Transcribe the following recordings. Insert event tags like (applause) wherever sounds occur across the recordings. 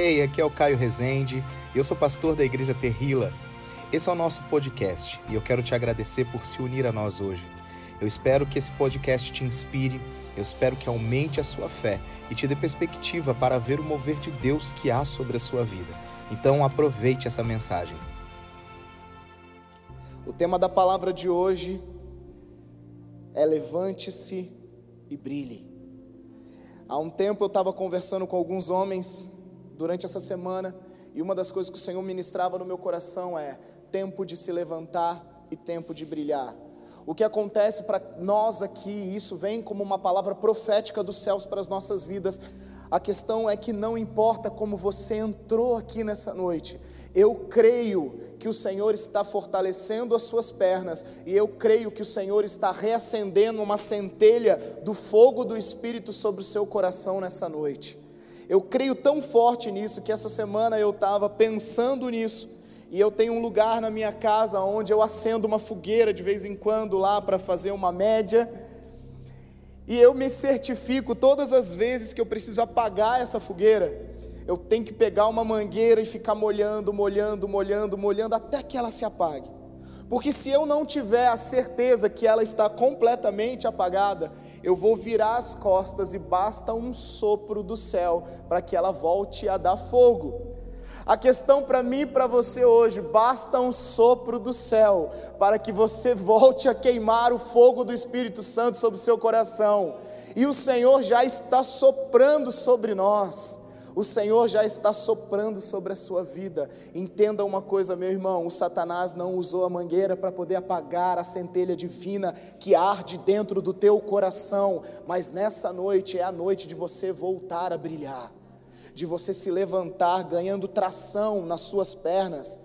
Hey, aqui é o Caio Rezende eu sou pastor da Igreja Terrila. Esse é o nosso podcast e eu quero te agradecer por se unir a nós hoje. Eu espero que esse podcast te inspire, eu espero que aumente a sua fé e te dê perspectiva para ver o mover de Deus que há sobre a sua vida. Então aproveite essa mensagem. O tema da palavra de hoje é levante-se e brilhe. Há um tempo eu estava conversando com alguns homens durante essa semana e uma das coisas que o Senhor ministrava no meu coração é tempo de se levantar e tempo de brilhar. O que acontece para nós aqui, isso vem como uma palavra profética dos céus para as nossas vidas. A questão é que não importa como você entrou aqui nessa noite, eu creio que o Senhor está fortalecendo as suas pernas e eu creio que o Senhor está reacendendo uma centelha do fogo do Espírito sobre o seu coração nessa noite. Eu creio tão forte nisso que essa semana eu estava pensando nisso. E eu tenho um lugar na minha casa onde eu acendo uma fogueira de vez em quando lá para fazer uma média. E eu me certifico todas as vezes que eu preciso apagar essa fogueira, eu tenho que pegar uma mangueira e ficar molhando, molhando, molhando, molhando até que ela se apague. Porque se eu não tiver a certeza que ela está completamente apagada, eu vou virar as costas e basta um sopro do céu para que ela volte a dar fogo. A questão para mim e para você hoje, basta um sopro do céu para que você volte a queimar o fogo do Espírito Santo sobre o seu coração. E o Senhor já está soprando sobre nós. O Senhor já está soprando sobre a sua vida. Entenda uma coisa, meu irmão: o Satanás não usou a mangueira para poder apagar a centelha divina que arde dentro do teu coração, mas nessa noite é a noite de você voltar a brilhar, de você se levantar ganhando tração nas suas pernas.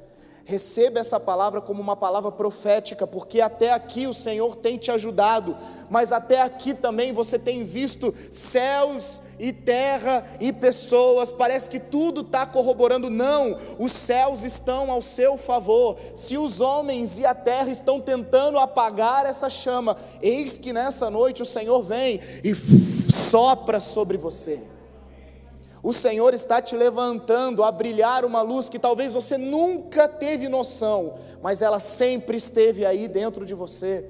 Receba essa palavra como uma palavra profética, porque até aqui o Senhor tem te ajudado, mas até aqui também você tem visto céus e terra e pessoas, parece que tudo está corroborando. Não, os céus estão ao seu favor. Se os homens e a terra estão tentando apagar essa chama, eis que nessa noite o Senhor vem e sopra sobre você. O Senhor está te levantando a brilhar uma luz que talvez você nunca teve noção, mas ela sempre esteve aí dentro de você.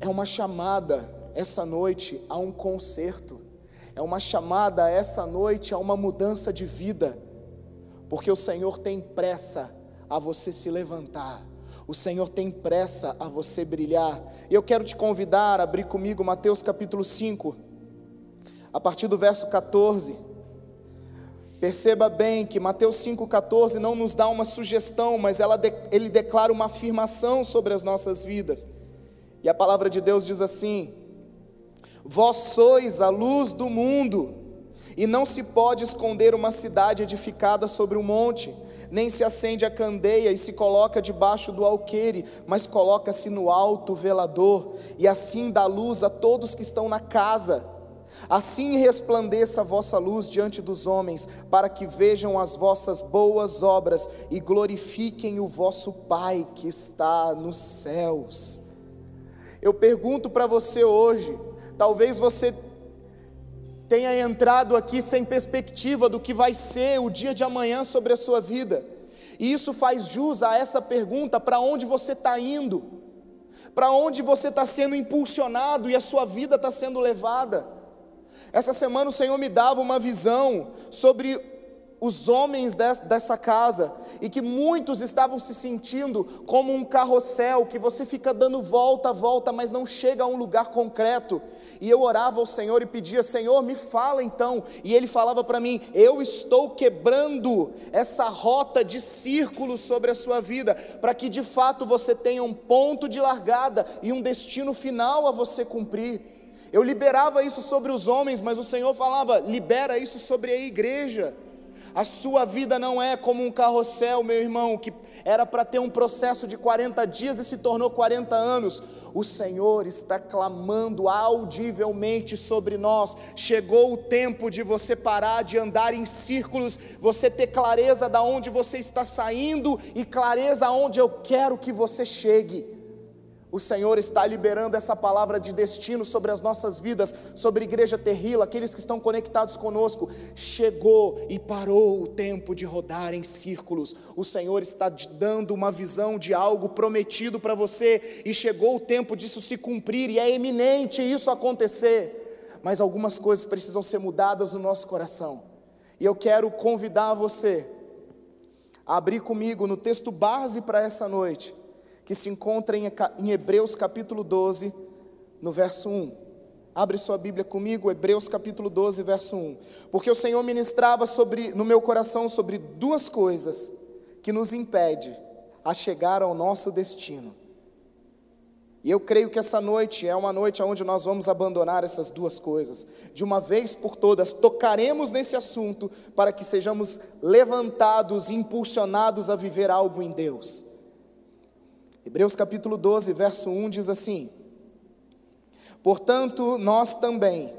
É uma chamada essa noite a um concerto é uma chamada essa noite a uma mudança de vida, porque o Senhor tem pressa a você se levantar, o Senhor tem pressa a você brilhar. E eu quero te convidar a abrir comigo Mateus capítulo 5, a partir do verso 14. Perceba bem que Mateus 5,14 não nos dá uma sugestão, mas ele declara uma afirmação sobre as nossas vidas. E a palavra de Deus diz assim: Vós sois a luz do mundo, e não se pode esconder uma cidade edificada sobre um monte, nem se acende a candeia e se coloca debaixo do alqueire, mas coloca-se no alto velador, e assim dá luz a todos que estão na casa. Assim resplandeça a vossa luz diante dos homens, para que vejam as vossas boas obras e glorifiquem o vosso Pai que está nos céus. Eu pergunto para você hoje, Talvez você tenha entrado aqui sem perspectiva do que vai ser o dia de amanhã sobre a sua vida. E isso faz jus a essa pergunta: para onde você está indo? Para onde você está sendo impulsionado e a sua vida está sendo levada? Essa semana o Senhor me dava uma visão sobre os homens dessa casa e que muitos estavam se sentindo como um carrossel que você fica dando volta, volta, mas não chega a um lugar concreto. E eu orava ao Senhor e pedia: Senhor, me fala então. E Ele falava para mim: Eu estou quebrando essa rota de círculos sobre a sua vida, para que de fato você tenha um ponto de largada e um destino final a você cumprir. Eu liberava isso sobre os homens, mas o Senhor falava: libera isso sobre a igreja. A sua vida não é como um carrossel, meu irmão, que era para ter um processo de 40 dias e se tornou 40 anos. O Senhor está clamando audivelmente sobre nós. Chegou o tempo de você parar de andar em círculos, você ter clareza da onde você está saindo e clareza aonde eu quero que você chegue. O Senhor está liberando essa palavra de destino sobre as nossas vidas, sobre a igreja Terrila, aqueles que estão conectados conosco. Chegou e parou o tempo de rodar em círculos. O Senhor está dando uma visão de algo prometido para você e chegou o tempo disso se cumprir e é eminente isso acontecer. Mas algumas coisas precisam ser mudadas no nosso coração. E eu quero convidar você a abrir comigo no texto base para essa noite que se encontra em Hebreus capítulo 12, no verso 1. Abre sua Bíblia comigo, Hebreus capítulo 12, verso 1. Porque o Senhor ministrava sobre, no meu coração sobre duas coisas que nos impede a chegar ao nosso destino. E eu creio que essa noite é uma noite onde nós vamos abandonar essas duas coisas. De uma vez por todas, tocaremos nesse assunto para que sejamos levantados e impulsionados a viver algo em Deus. Hebreus capítulo 12, verso 1 diz assim: Portanto, nós também,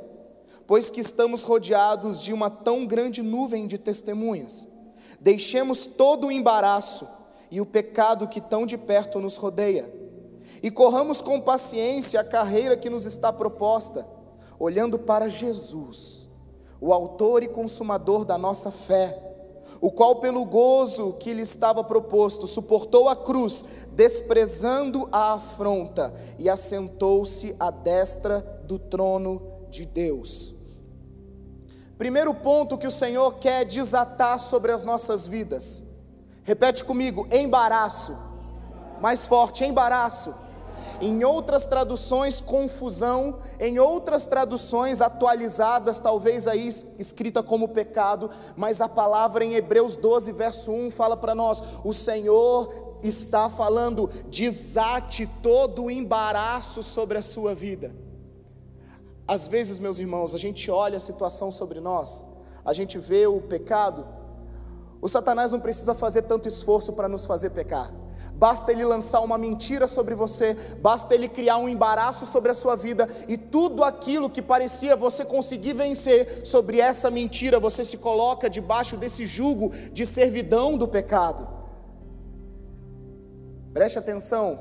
pois que estamos rodeados de uma tão grande nuvem de testemunhas, deixemos todo o embaraço e o pecado que tão de perto nos rodeia, e corramos com paciência a carreira que nos está proposta, olhando para Jesus, o Autor e Consumador da nossa fé o qual, pelo gozo que lhe estava proposto, suportou a cruz, desprezando a afronta, e assentou-se à destra do trono de Deus. Primeiro ponto que o Senhor quer desatar sobre as nossas vidas. Repete comigo: embaraço. Mais forte, embaraço em outras traduções, confusão, em outras traduções atualizadas, talvez aí escrita como pecado, mas a palavra em Hebreus 12, verso 1 fala para nós: o Senhor está falando, desate todo o embaraço sobre a sua vida. Às vezes, meus irmãos, a gente olha a situação sobre nós, a gente vê o pecado, o Satanás não precisa fazer tanto esforço para nos fazer pecar basta ele lançar uma mentira sobre você, basta ele criar um embaraço sobre a sua vida, e tudo aquilo que parecia você conseguir vencer sobre essa mentira, você se coloca debaixo desse jugo de servidão do pecado. Preste atenção,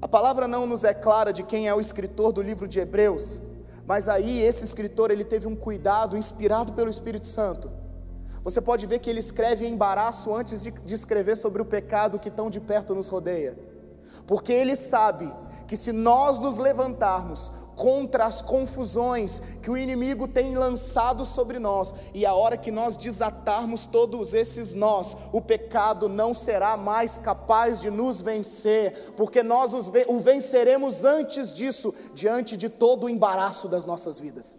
a palavra não nos é clara de quem é o escritor do livro de Hebreus, mas aí esse escritor ele teve um cuidado inspirado pelo Espírito Santo você pode ver que ele escreve em embaraço antes de, de escrever sobre o pecado que tão de perto nos rodeia, porque ele sabe que se nós nos levantarmos contra as confusões que o inimigo tem lançado sobre nós, e a hora que nós desatarmos todos esses nós, o pecado não será mais capaz de nos vencer, porque nós o venceremos antes disso, diante de todo o embaraço das nossas vidas.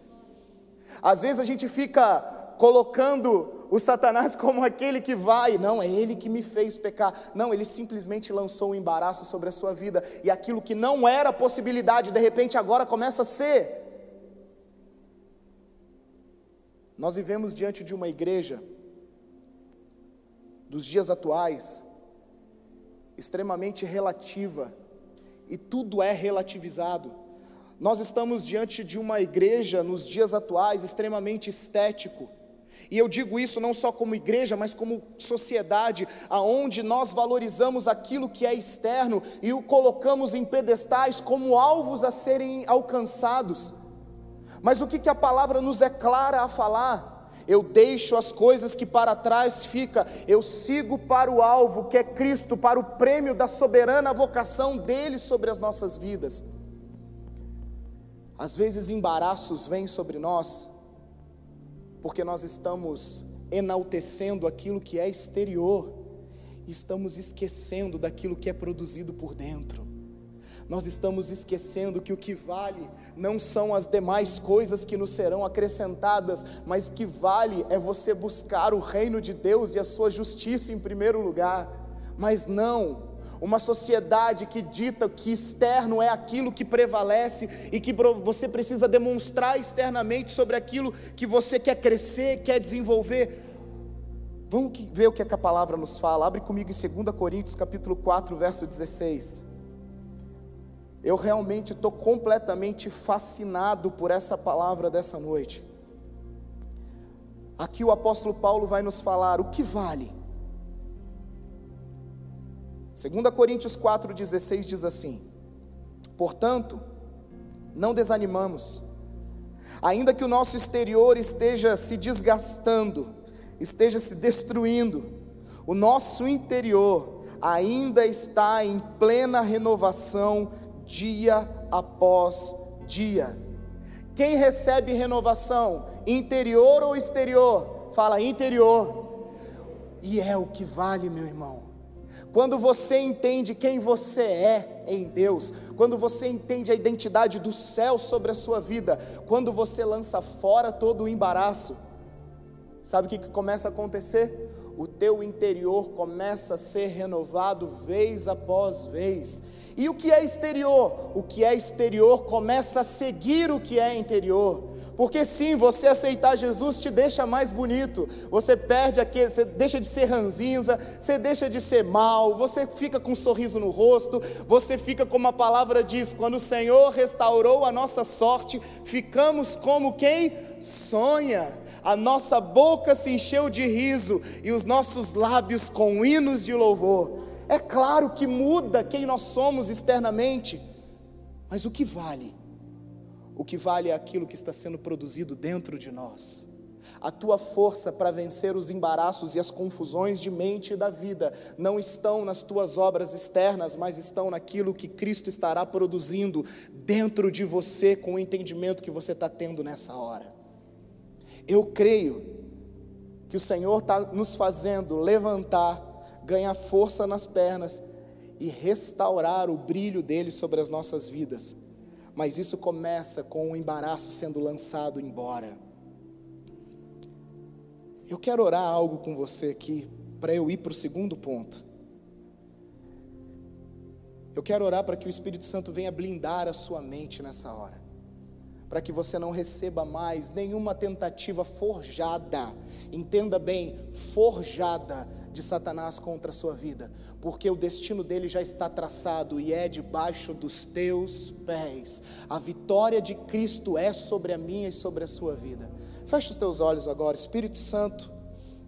Às vezes a gente fica colocando o Satanás (laughs) como aquele que vai, não, é ele que me fez pecar. Não, ele simplesmente lançou um embaraço sobre a sua vida, e aquilo que não era possibilidade, de repente agora começa a ser. Nós vivemos diante de uma igreja, dos dias atuais, extremamente relativa, e tudo é relativizado. Nós estamos diante de uma igreja, nos dias atuais, extremamente estético e eu digo isso não só como igreja, mas como sociedade, aonde nós valorizamos aquilo que é externo e o colocamos em pedestais como alvos a serem alcançados. Mas o que, que a palavra nos é clara a falar? Eu deixo as coisas que para trás fica, eu sigo para o alvo que é Cristo, para o prêmio da soberana vocação dele sobre as nossas vidas. Às vezes embaraços vêm sobre nós, porque nós estamos enaltecendo aquilo que é exterior estamos esquecendo daquilo que é produzido por dentro. Nós estamos esquecendo que o que vale não são as demais coisas que nos serão acrescentadas, mas que vale é você buscar o reino de Deus e a sua justiça em primeiro lugar. Mas não, uma sociedade que dita que externo é aquilo que prevalece e que você precisa demonstrar externamente sobre aquilo que você quer crescer, quer desenvolver. Vamos ver o que, é que a palavra nos fala. Abre comigo em 2 Coríntios capítulo 4, verso 16. Eu realmente estou completamente fascinado por essa palavra dessa noite. Aqui o apóstolo Paulo vai nos falar o que vale 2 Coríntios 4,16 diz assim: Portanto, não desanimamos. Ainda que o nosso exterior esteja se desgastando, esteja se destruindo, o nosso interior ainda está em plena renovação dia após dia. Quem recebe renovação, interior ou exterior? Fala interior. E é o que vale, meu irmão. Quando você entende quem você é em Deus, quando você entende a identidade do céu sobre a sua vida, quando você lança fora todo o embaraço, sabe o que, que começa a acontecer? O teu interior começa a ser renovado vez após vez. E o que é exterior? O que é exterior começa a seguir o que é interior. Porque sim, você aceitar Jesus te deixa mais bonito. Você perde aquele, você deixa de ser ranzinza, você deixa de ser mal, você fica com um sorriso no rosto, você fica como a palavra diz, quando o Senhor restaurou a nossa sorte, ficamos como quem sonha. A nossa boca se encheu de riso e os nossos lábios com hinos de louvor. É claro que muda quem nós somos externamente, mas o que vale? O que vale é aquilo que está sendo produzido dentro de nós. A tua força para vencer os embaraços e as confusões de mente e da vida não estão nas tuas obras externas, mas estão naquilo que Cristo estará produzindo dentro de você com o entendimento que você está tendo nessa hora. Eu creio que o Senhor está nos fazendo levantar, ganhar força nas pernas e restaurar o brilho dele sobre as nossas vidas mas isso começa com o embaraço sendo lançado embora. Eu quero orar algo com você aqui, para eu ir para o segundo ponto. Eu quero orar para que o Espírito Santo venha blindar a sua mente nessa hora, para que você não receba mais nenhuma tentativa forjada, entenda bem, forjada de Satanás contra a sua vida, porque o destino dele já está traçado e é debaixo dos teus pés. A vitória de Cristo é sobre a minha e sobre a sua vida. Feche os teus olhos agora, Espírito Santo.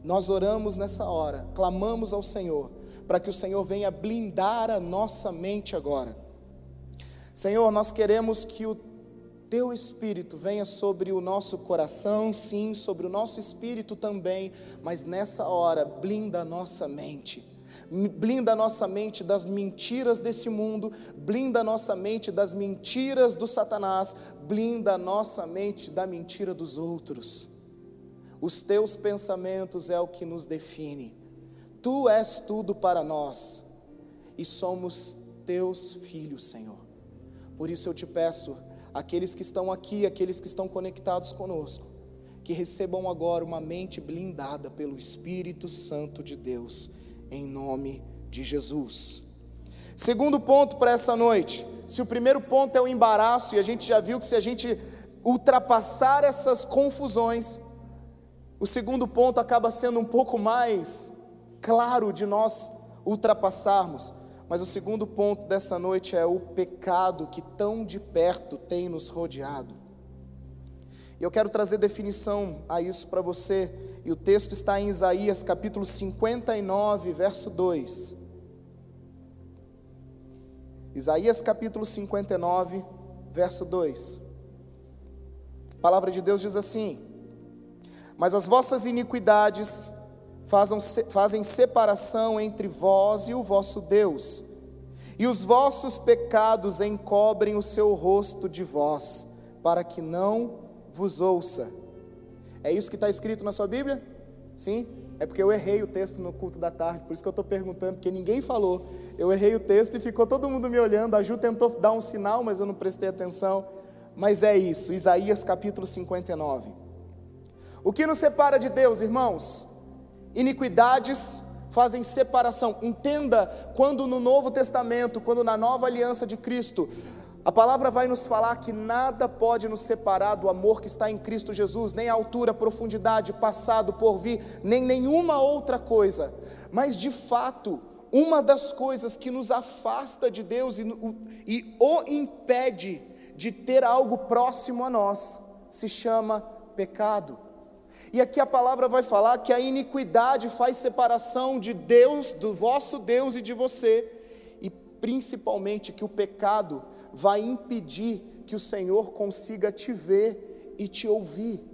Nós oramos nessa hora, clamamos ao Senhor, para que o Senhor venha blindar a nossa mente agora. Senhor, nós queremos que o teu espírito venha sobre o nosso coração, sim, sobre o nosso espírito também, mas nessa hora, blinda a nossa mente. Blinda a nossa mente das mentiras desse mundo, blinda a nossa mente das mentiras do Satanás, blinda a nossa mente da mentira dos outros. Os teus pensamentos é o que nos define. Tu és tudo para nós e somos teus filhos, Senhor. Por isso eu te peço, aqueles que estão aqui, aqueles que estão conectados conosco, que recebam agora uma mente blindada pelo Espírito Santo de Deus, em nome de Jesus. Segundo ponto para essa noite: se o primeiro ponto é o embaraço, e a gente já viu que se a gente ultrapassar essas confusões, o segundo ponto acaba sendo um pouco mais claro de nós ultrapassarmos. Mas o segundo ponto dessa noite é o pecado que tão de perto tem nos rodeado. E eu quero trazer definição a isso para você, e o texto está em Isaías capítulo 59, verso 2. Isaías capítulo 59, verso 2. A palavra de Deus diz assim: Mas as vossas iniquidades fazem separação entre vós e o vosso Deus, e os vossos pecados encobrem o seu rosto de vós, para que não vos ouça. É isso que está escrito na sua Bíblia? Sim? É porque eu errei o texto no culto da tarde, por isso que eu estou perguntando, porque ninguém falou. Eu errei o texto e ficou todo mundo me olhando. A Ju tentou dar um sinal, mas eu não prestei atenção. Mas é isso, Isaías capítulo 59. O que nos separa de Deus, irmãos? Iniquidades fazem separação. Entenda quando no Novo Testamento, quando na nova aliança de Cristo, a palavra vai nos falar que nada pode nos separar do amor que está em Cristo Jesus, nem a altura, profundidade, passado, porvir, nem nenhuma outra coisa. Mas de fato, uma das coisas que nos afasta de Deus e, e o impede de ter algo próximo a nós se chama pecado. E aqui a palavra vai falar que a iniquidade faz separação de Deus, do vosso Deus e de você. E principalmente que o pecado vai impedir que o Senhor consiga te ver e te ouvir.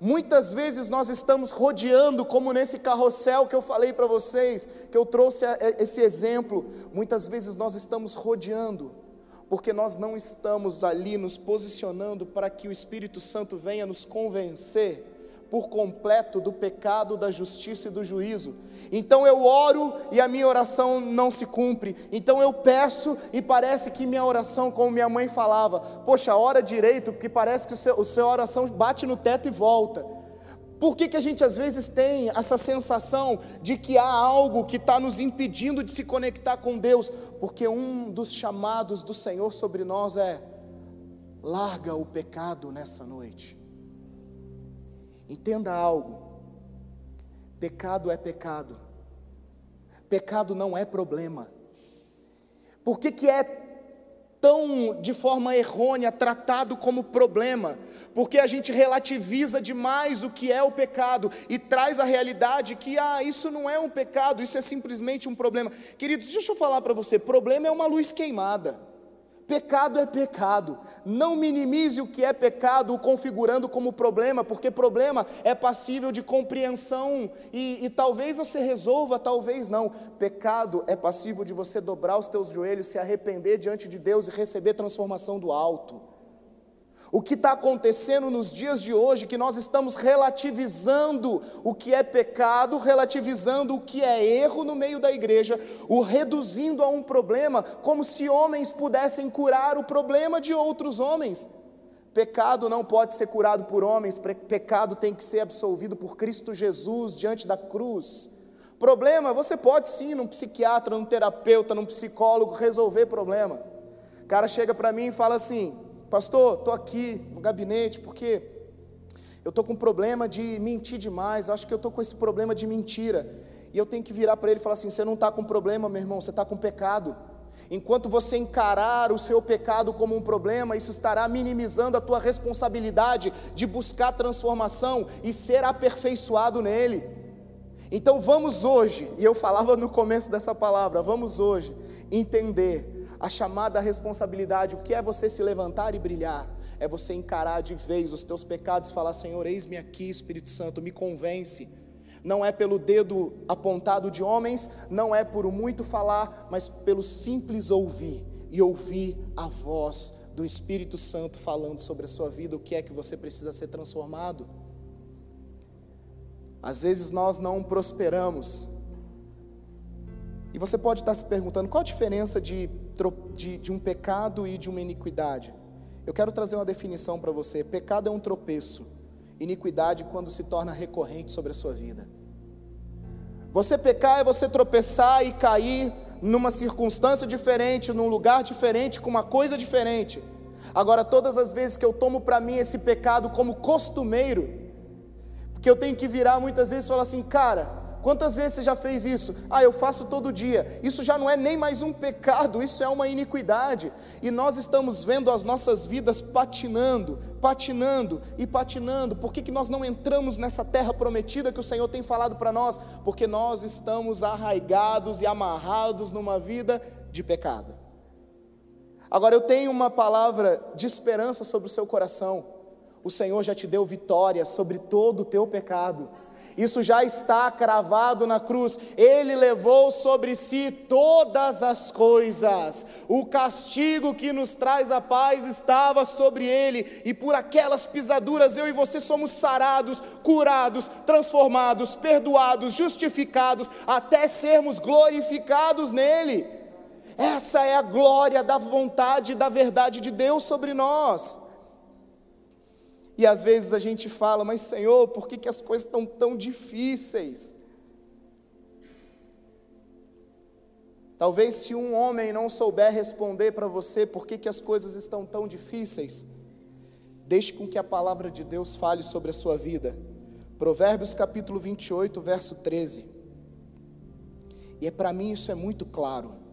Muitas vezes nós estamos rodeando, como nesse carrossel que eu falei para vocês, que eu trouxe esse exemplo. Muitas vezes nós estamos rodeando, porque nós não estamos ali nos posicionando para que o Espírito Santo venha nos convencer por completo do pecado, da justiça e do juízo. Então eu oro e a minha oração não se cumpre. Então eu peço e parece que minha oração, como minha mãe falava, poxa, ora direito, porque parece que o seu, a sua oração bate no teto e volta. Por que, que a gente às vezes tem essa sensação de que há algo que está nos impedindo de se conectar com Deus? Porque um dos chamados do Senhor sobre nós é: larga o pecado nessa noite. Entenda algo: pecado é pecado, pecado não é problema. Por que, que é tão de forma errônea tratado como problema? Porque a gente relativiza demais o que é o pecado e traz a realidade que ah, isso não é um pecado, isso é simplesmente um problema. Queridos, deixa eu falar para você: problema é uma luz queimada. Pecado é pecado. Não minimize o que é pecado, o configurando como problema, porque problema é passível de compreensão e, e, talvez você resolva, talvez não. Pecado é passível de você dobrar os teus joelhos, se arrepender diante de Deus e receber transformação do alto. O que está acontecendo nos dias de hoje, que nós estamos relativizando o que é pecado, relativizando o que é erro no meio da igreja, o reduzindo a um problema, como se homens pudessem curar o problema de outros homens. Pecado não pode ser curado por homens, pecado tem que ser absolvido por Cristo Jesus diante da cruz. Problema, você pode sim, num psiquiatra, num terapeuta, num psicólogo, resolver problema. O cara chega para mim e fala assim: Pastor, estou aqui no gabinete porque eu estou com problema de mentir demais, acho que eu estou com esse problema de mentira. E eu tenho que virar para ele e falar assim: você não está com problema, meu irmão, você está com pecado. Enquanto você encarar o seu pecado como um problema, isso estará minimizando a tua responsabilidade de buscar transformação e ser aperfeiçoado nele. Então vamos hoje, e eu falava no começo dessa palavra, vamos hoje entender a chamada responsabilidade, o que é você se levantar e brilhar? É você encarar de vez os teus pecados falar: Senhor, eis-me aqui, Espírito Santo, me convence. Não é pelo dedo apontado de homens, não é por muito falar, mas pelo simples ouvir e ouvir a voz do Espírito Santo falando sobre a sua vida, o que é que você precisa ser transformado. Às vezes nós não prosperamos. E você pode estar se perguntando qual a diferença de de, de um pecado e de uma iniquidade. Eu quero trazer uma definição para você: pecado é um tropeço, iniquidade quando se torna recorrente sobre a sua vida. Você pecar é você tropeçar e cair numa circunstância diferente, num lugar diferente, com uma coisa diferente. Agora, todas as vezes que eu tomo para mim esse pecado como costumeiro, porque eu tenho que virar muitas vezes e falar assim, cara, Quantas vezes você já fez isso? Ah, eu faço todo dia. Isso já não é nem mais um pecado, isso é uma iniquidade. E nós estamos vendo as nossas vidas patinando, patinando e patinando. Por que, que nós não entramos nessa terra prometida que o Senhor tem falado para nós? Porque nós estamos arraigados e amarrados numa vida de pecado. Agora eu tenho uma palavra de esperança sobre o seu coração. O Senhor já te deu vitória sobre todo o teu pecado. Isso já está cravado na cruz. Ele levou sobre si todas as coisas. O castigo que nos traz a paz estava sobre ele, e por aquelas pisaduras eu e você somos sarados, curados, transformados, perdoados, justificados, até sermos glorificados nele. Essa é a glória da vontade e da verdade de Deus sobre nós. E às vezes a gente fala, mas Senhor, por que, que as coisas estão tão difíceis? Talvez se um homem não souber responder para você por que, que as coisas estão tão difíceis, deixe com que a palavra de Deus fale sobre a sua vida. Provérbios capítulo 28, verso 13. E é para mim isso é muito claro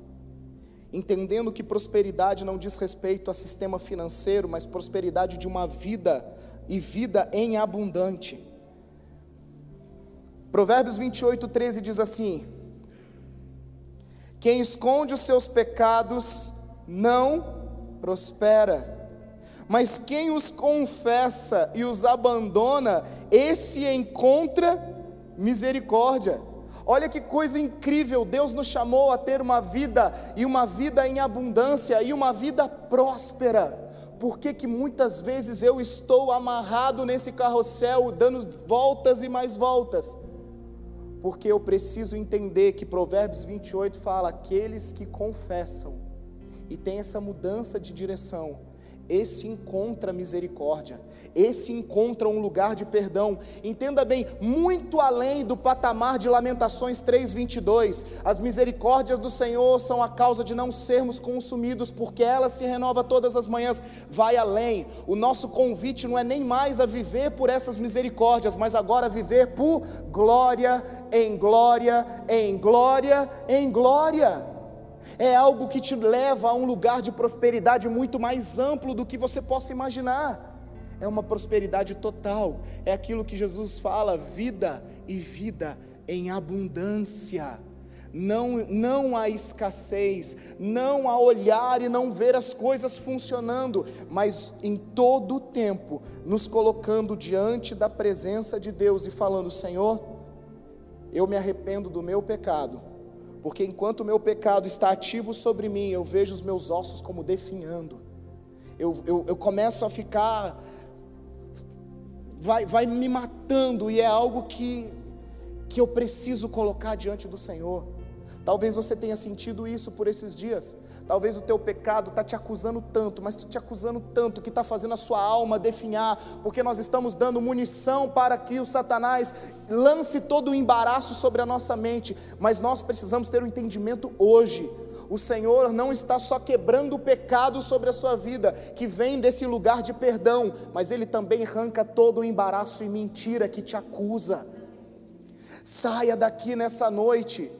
entendendo que prosperidade não diz respeito a sistema financeiro, mas prosperidade de uma vida e vida em abundante. Provérbios 28, 13 diz assim: Quem esconde os seus pecados não prospera. Mas quem os confessa e os abandona, esse encontra misericórdia. Olha que coisa incrível, Deus nos chamou a ter uma vida e uma vida em abundância e uma vida próspera. Por que, que muitas vezes eu estou amarrado nesse carrossel, dando voltas e mais voltas? Porque eu preciso entender que Provérbios 28 fala: aqueles que confessam e têm essa mudança de direção, esse encontra misericórdia, esse encontra um lugar de perdão. Entenda bem, muito além do patamar de Lamentações 3:22, as misericórdias do Senhor são a causa de não sermos consumidos, porque ela se renova todas as manhãs. Vai além. O nosso convite não é nem mais a viver por essas misericórdias, mas agora viver por glória em glória, em glória, em glória é algo que te leva a um lugar de prosperidade muito mais amplo do que você possa imaginar. É uma prosperidade total, é aquilo que Jesus fala: vida e vida em abundância. Não, não há escassez, não há olhar e não ver as coisas funcionando, mas em todo o tempo nos colocando diante da presença de Deus e falando: Senhor, eu me arrependo do meu pecado, porque enquanto o meu pecado está ativo sobre mim, eu vejo os meus ossos como definhando, eu, eu, eu começo a ficar, vai, vai me matando, e é algo que, que eu preciso colocar diante do Senhor. Talvez você tenha sentido isso por esses dias. Talvez o teu pecado está te acusando tanto, mas está te acusando tanto que está fazendo a sua alma definhar, porque nós estamos dando munição para que o Satanás lance todo o embaraço sobre a nossa mente. Mas nós precisamos ter um entendimento hoje. O Senhor não está só quebrando o pecado sobre a sua vida, que vem desse lugar de perdão, mas Ele também arranca todo o embaraço e mentira que te acusa. Saia daqui nessa noite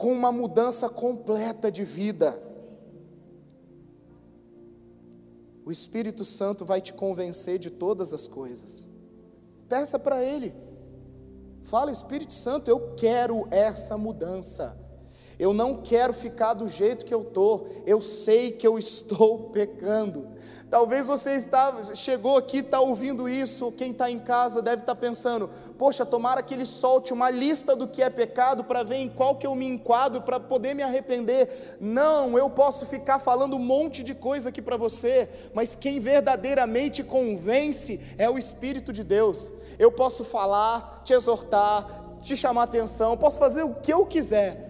com uma mudança completa de vida. O Espírito Santo vai te convencer de todas as coisas. Peça para Ele. Fala, Espírito Santo, eu quero essa mudança. Eu não quero ficar do jeito que eu estou. Eu sei que eu estou (laughs) pecando. Talvez você está, chegou aqui, está ouvindo isso, quem está em casa deve estar tá pensando: poxa, tomara que ele solte uma lista do que é pecado para ver em qual que eu me enquadro para poder me arrepender. Não, eu posso ficar falando um monte de coisa aqui para você, mas quem verdadeiramente convence é o Espírito de Deus. Eu posso falar, te exortar, te chamar atenção, posso fazer o que eu quiser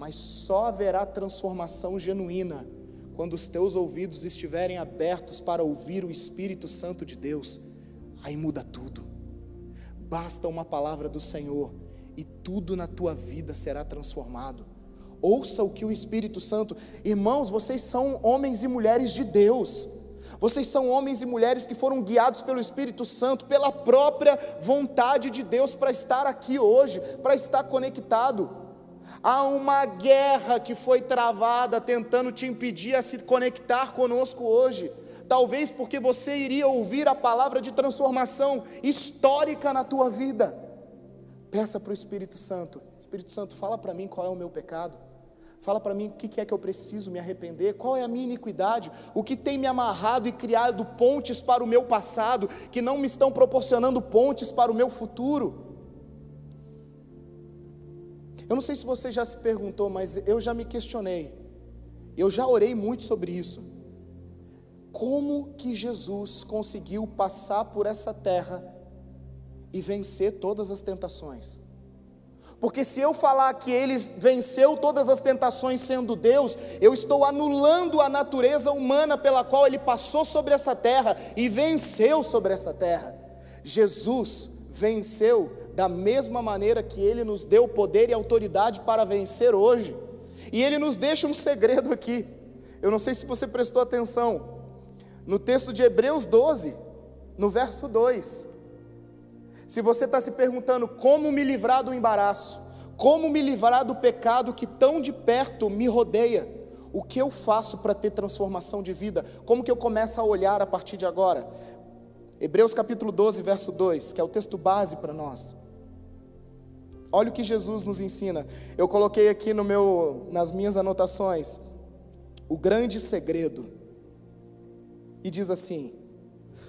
mas só haverá transformação genuína quando os teus ouvidos estiverem abertos para ouvir o Espírito Santo de Deus. Aí muda tudo. Basta uma palavra do Senhor e tudo na tua vida será transformado. Ouça o que o Espírito Santo, irmãos, vocês são homens e mulheres de Deus. Vocês são homens e mulheres que foram guiados pelo Espírito Santo, pela própria vontade de Deus para estar aqui hoje, para estar conectado. Há uma guerra que foi travada tentando te impedir a se conectar conosco hoje. Talvez porque você iria ouvir a palavra de transformação histórica na tua vida. Peça para o Espírito Santo: Espírito Santo, fala para mim qual é o meu pecado. Fala para mim o que é que eu preciso me arrepender, qual é a minha iniquidade, o que tem me amarrado e criado pontes para o meu passado, que não me estão proporcionando pontes para o meu futuro. Eu não sei se você já se perguntou, mas eu já me questionei. Eu já orei muito sobre isso. Como que Jesus conseguiu passar por essa terra e vencer todas as tentações? Porque se eu falar que ele venceu todas as tentações sendo Deus, eu estou anulando a natureza humana pela qual ele passou sobre essa terra e venceu sobre essa terra. Jesus venceu da mesma maneira que Ele nos deu poder e autoridade para vencer hoje. E Ele nos deixa um segredo aqui. Eu não sei se você prestou atenção. No texto de Hebreus 12, no verso 2. Se você está se perguntando como me livrar do embaraço, como me livrar do pecado que tão de perto me rodeia, o que eu faço para ter transformação de vida? Como que eu começo a olhar a partir de agora? Hebreus capítulo 12, verso 2, que é o texto base para nós. Olha o que Jesus nos ensina. Eu coloquei aqui no meu, nas minhas anotações o grande segredo. E diz assim: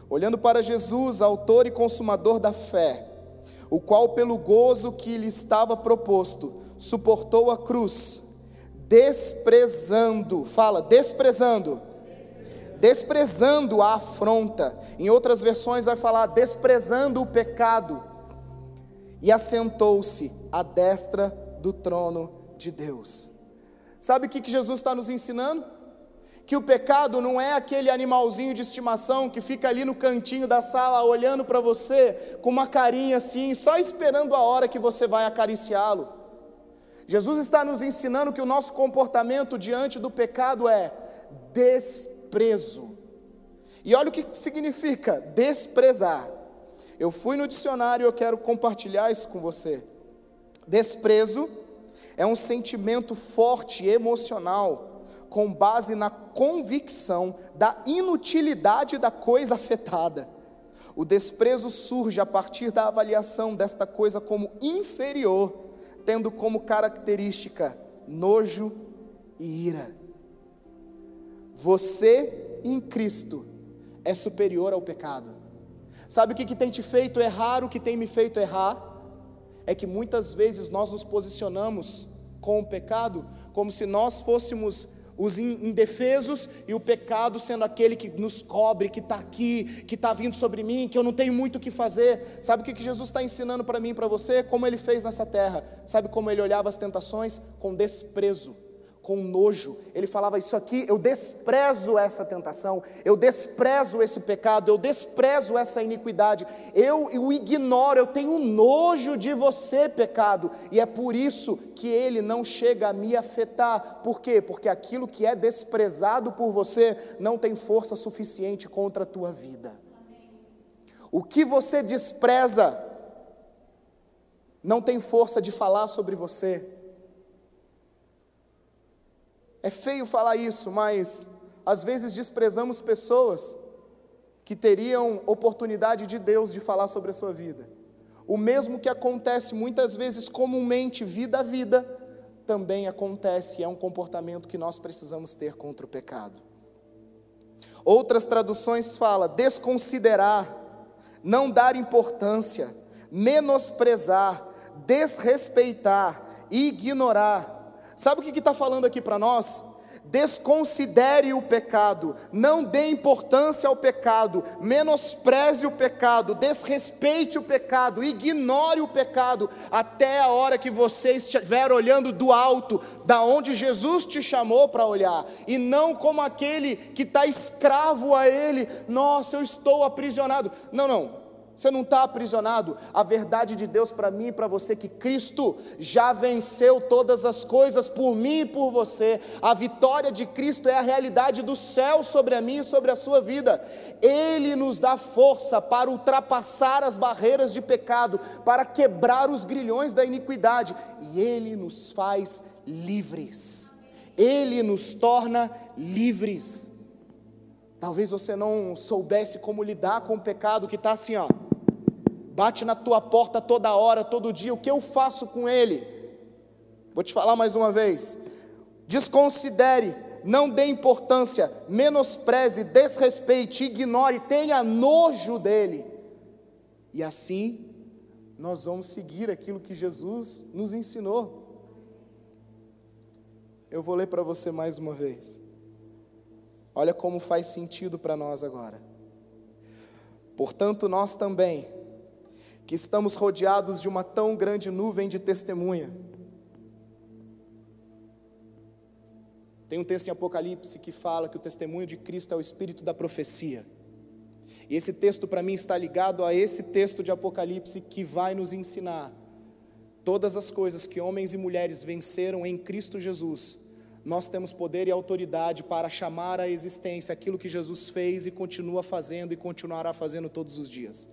olhando para Jesus, autor e consumador da fé, o qual, pelo gozo que lhe estava proposto, suportou a cruz, desprezando, fala, desprezando, desprezando a afronta. Em outras versões vai falar desprezando o pecado e assentou-se à destra do trono de Deus. Sabe o que Jesus está nos ensinando? Que o pecado não é aquele animalzinho de estimação que fica ali no cantinho da sala olhando para você com uma carinha assim, só esperando a hora que você vai acariciá-lo. Jesus está nos ensinando que o nosso comportamento diante do pecado é desprezo. E olha o que significa desprezar. Eu fui no dicionário e eu quero compartilhar isso com você. Desprezo é um sentimento forte, emocional, com base na convicção da inutilidade da coisa afetada. O desprezo surge a partir da avaliação desta coisa como inferior, tendo como característica nojo e ira. Você em Cristo é superior ao pecado. Sabe o que, que tem te feito errar, o que tem me feito errar? É que muitas vezes nós nos posicionamos com o pecado como se nós fôssemos os indefesos e o pecado sendo aquele que nos cobre, que está aqui, que está vindo sobre mim, que eu não tenho muito o que fazer. Sabe o que, que Jesus está ensinando para mim e para você? Como ele fez nessa terra. Sabe como ele olhava as tentações? Com desprezo com nojo. Ele falava: Isso aqui, eu desprezo essa tentação, eu desprezo esse pecado, eu desprezo essa iniquidade, eu o ignoro, eu tenho nojo de você, pecado, e é por isso que ele não chega a me afetar. Por quê? Porque aquilo que é desprezado por você não tem força suficiente contra a tua vida. O que você despreza não tem força de falar sobre você. É feio falar isso, mas às vezes desprezamos pessoas que teriam oportunidade de Deus de falar sobre a sua vida. O mesmo que acontece muitas vezes comumente, vida a vida, também acontece, é um comportamento que nós precisamos ter contra o pecado. Outras traduções falam desconsiderar, não dar importância, menosprezar, desrespeitar, ignorar Sabe o que está falando aqui para nós? Desconsidere o pecado, não dê importância ao pecado, menospreze o pecado, desrespeite o pecado, ignore o pecado, até a hora que você estiver olhando do alto, da onde Jesus te chamou para olhar, e não como aquele que está escravo a Ele, nossa, eu estou aprisionado. Não, não, você não está aprisionado. A verdade de Deus para mim e para você é que Cristo já venceu todas as coisas por mim e por você. A vitória de Cristo é a realidade do céu sobre a mim e sobre a sua vida. Ele nos dá força para ultrapassar as barreiras de pecado, para quebrar os grilhões da iniquidade, e Ele nos faz livres. Ele nos torna livres. Talvez você não soubesse como lidar com o pecado que está assim, ó bate na tua porta toda hora, todo dia, o que eu faço com ele? Vou te falar mais uma vez. Desconsidere, não dê importância, menospreze, desrespeite, ignore, tenha nojo dele. E assim nós vamos seguir aquilo que Jesus nos ensinou. Eu vou ler para você mais uma vez. Olha como faz sentido para nós agora. Portanto, nós também que estamos rodeados de uma tão grande nuvem de testemunha. Tem um texto em Apocalipse que fala que o testemunho de Cristo é o espírito da profecia. E esse texto para mim está ligado a esse texto de Apocalipse que vai nos ensinar todas as coisas que homens e mulheres venceram em Cristo Jesus. Nós temos poder e autoridade para chamar à existência aquilo que Jesus fez e continua fazendo e continuará fazendo todos os dias.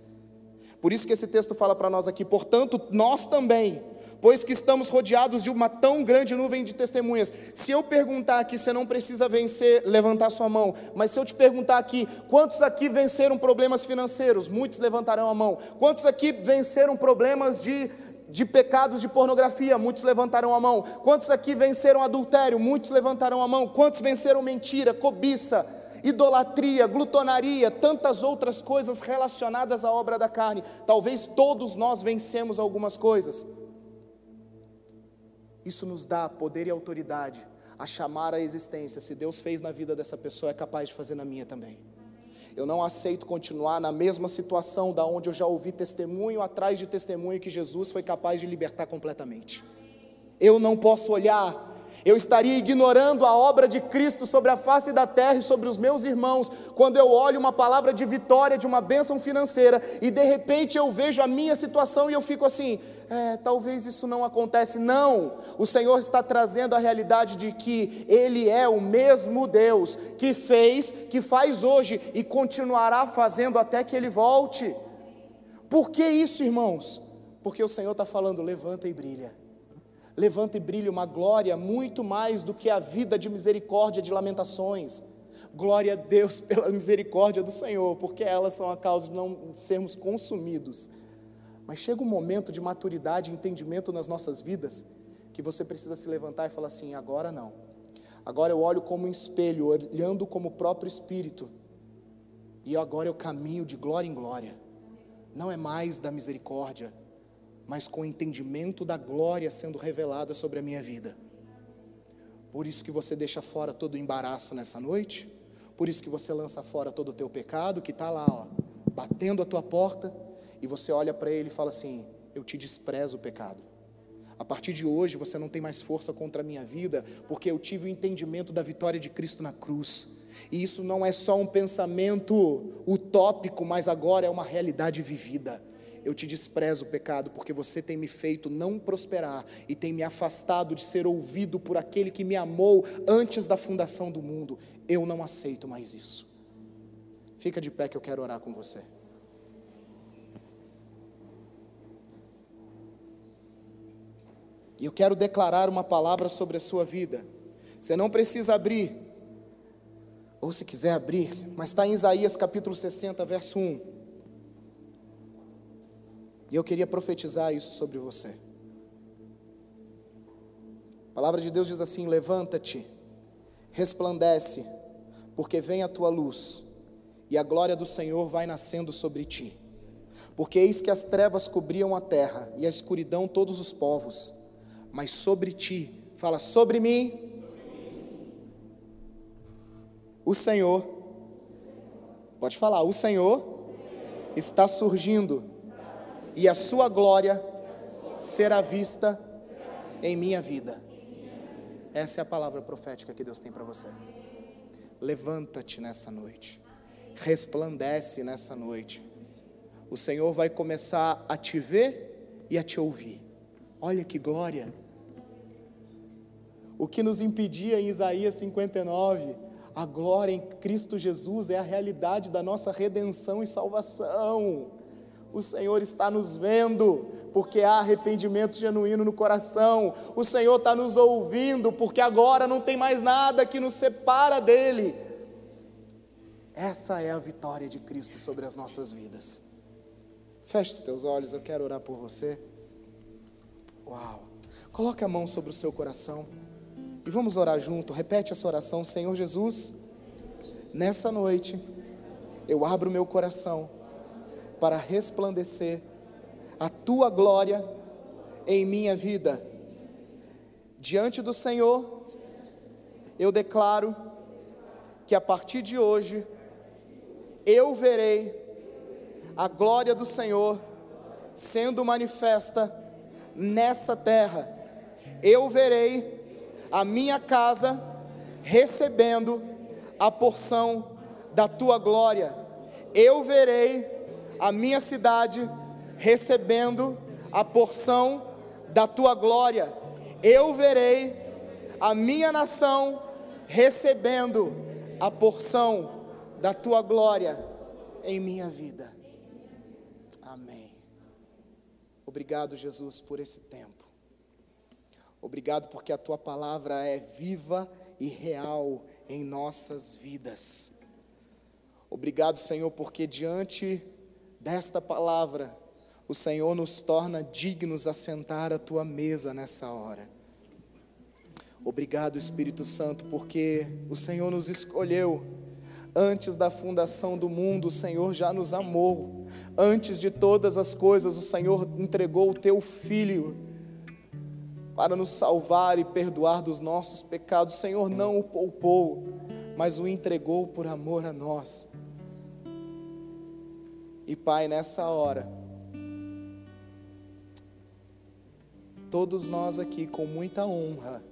Por isso que esse texto fala para nós aqui, portanto, nós também, pois que estamos rodeados de uma tão grande nuvem de testemunhas. Se eu perguntar aqui, você não precisa vencer, levantar sua mão, mas se eu te perguntar aqui, quantos aqui venceram problemas financeiros? Muitos levantarão a mão. Quantos aqui venceram problemas de de pecados de pornografia? Muitos levantaram a mão. Quantos aqui venceram adultério? Muitos levantaram a mão. Quantos venceram mentira, cobiça, idolatria, glutonaria, tantas outras coisas relacionadas à obra da carne? Talvez todos nós vencemos algumas coisas. Isso nos dá poder e autoridade a chamar a existência. Se Deus fez na vida dessa pessoa, é capaz de fazer na minha também. Eu não aceito continuar na mesma situação da onde eu já ouvi testemunho atrás de testemunho que Jesus foi capaz de libertar completamente. Eu não posso olhar eu estaria ignorando a obra de Cristo sobre a face da terra e sobre os meus irmãos, quando eu olho uma palavra de vitória, de uma bênção financeira, e de repente eu vejo a minha situação e eu fico assim: é, talvez isso não acontece. Não, o Senhor está trazendo a realidade de que Ele é o mesmo Deus que fez, que faz hoje e continuará fazendo até que Ele volte. Por que isso, irmãos? Porque o Senhor está falando: levanta e brilha levanta e brilha uma glória muito mais do que a vida de misericórdia, de lamentações. Glória a Deus (laughs) pela misericórdia do Senhor, porque elas são a causa de não sermos consumidos. Mas chega um momento de maturidade e entendimento nas nossas vidas que você precisa se levantar e falar assim: agora não. Agora eu olho como um espelho, olhando como o próprio Espírito, e agora eu caminho de glória em glória. Não é mais da misericórdia, mas com o entendimento da glória sendo revelada sobre a minha vida. Por isso que você deixa fora todo o embaraço nessa noite, por isso que você lança fora todo o teu pecado que está lá, ó, batendo a tua porta, e você olha para ele e fala assim: Eu te desprezo o pecado. A partir de hoje você não tem mais força contra a minha vida, porque eu tive o entendimento da vitória de Cristo na cruz. E isso não é só um pensamento utópico, mas agora é uma realidade vivida eu te desprezo, pecado, porque você tem me feito não prosperar e tem me afastado de ser ouvido por aquele que me amou antes da fundação do mundo. Eu não aceito mais isso. Fica de pé que eu quero orar com você. E eu quero declarar uma palavra sobre a sua vida. Você não precisa abrir, ou se quiser abrir, mas está em Isaías capítulo 60, verso 1. E eu queria profetizar isso sobre você. A palavra de Deus diz assim: Levanta-te, resplandece, porque vem a tua luz, e a glória do Senhor vai nascendo sobre ti. Porque eis que as trevas cobriam a terra, e a escuridão todos os povos, mas sobre ti, fala sobre mim, o Senhor, pode falar, o Senhor está surgindo e a sua glória será vista em minha vida. Essa é a palavra profética que Deus tem para você. Levanta-te nessa noite, resplandece nessa noite. O Senhor vai começar a te ver e a te ouvir. Olha que glória! O que nos impedia em Isaías 59, a glória em Cristo Jesus é a realidade da nossa redenção e salvação. O Senhor está nos vendo, porque há arrependimento genuíno no coração. O Senhor está nos ouvindo, porque agora não tem mais nada que nos separa dEle. Essa é a vitória de Cristo sobre as nossas vidas. Feche os teus olhos, eu quero orar por você. Uau! Coloque a mão sobre o seu coração e vamos orar junto. Repete essa oração, Senhor Jesus. Nessa noite, eu abro meu coração para resplandecer a tua glória em minha vida. Diante do Senhor, eu declaro que a partir de hoje eu verei a glória do Senhor sendo manifesta nessa terra. Eu verei a minha casa recebendo a porção da tua glória. Eu verei a minha cidade recebendo a porção da tua glória. Eu verei a minha nação recebendo a porção da tua glória em minha vida. Amém. Obrigado, Jesus, por esse tempo. Obrigado porque a tua palavra é viva e real em nossas vidas. Obrigado, Senhor, porque diante desta palavra, o Senhor nos torna dignos a sentar à tua mesa nessa hora. Obrigado, Espírito Santo, porque o Senhor nos escolheu. Antes da fundação do mundo, o Senhor já nos amou. Antes de todas as coisas, o Senhor entregou o teu filho para nos salvar e perdoar dos nossos pecados. O Senhor não o poupou, mas o entregou por amor a nós. E Pai, nessa hora, todos nós aqui com muita honra,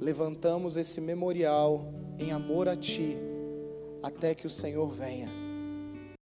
levantamos esse memorial em amor a Ti, até que o Senhor venha.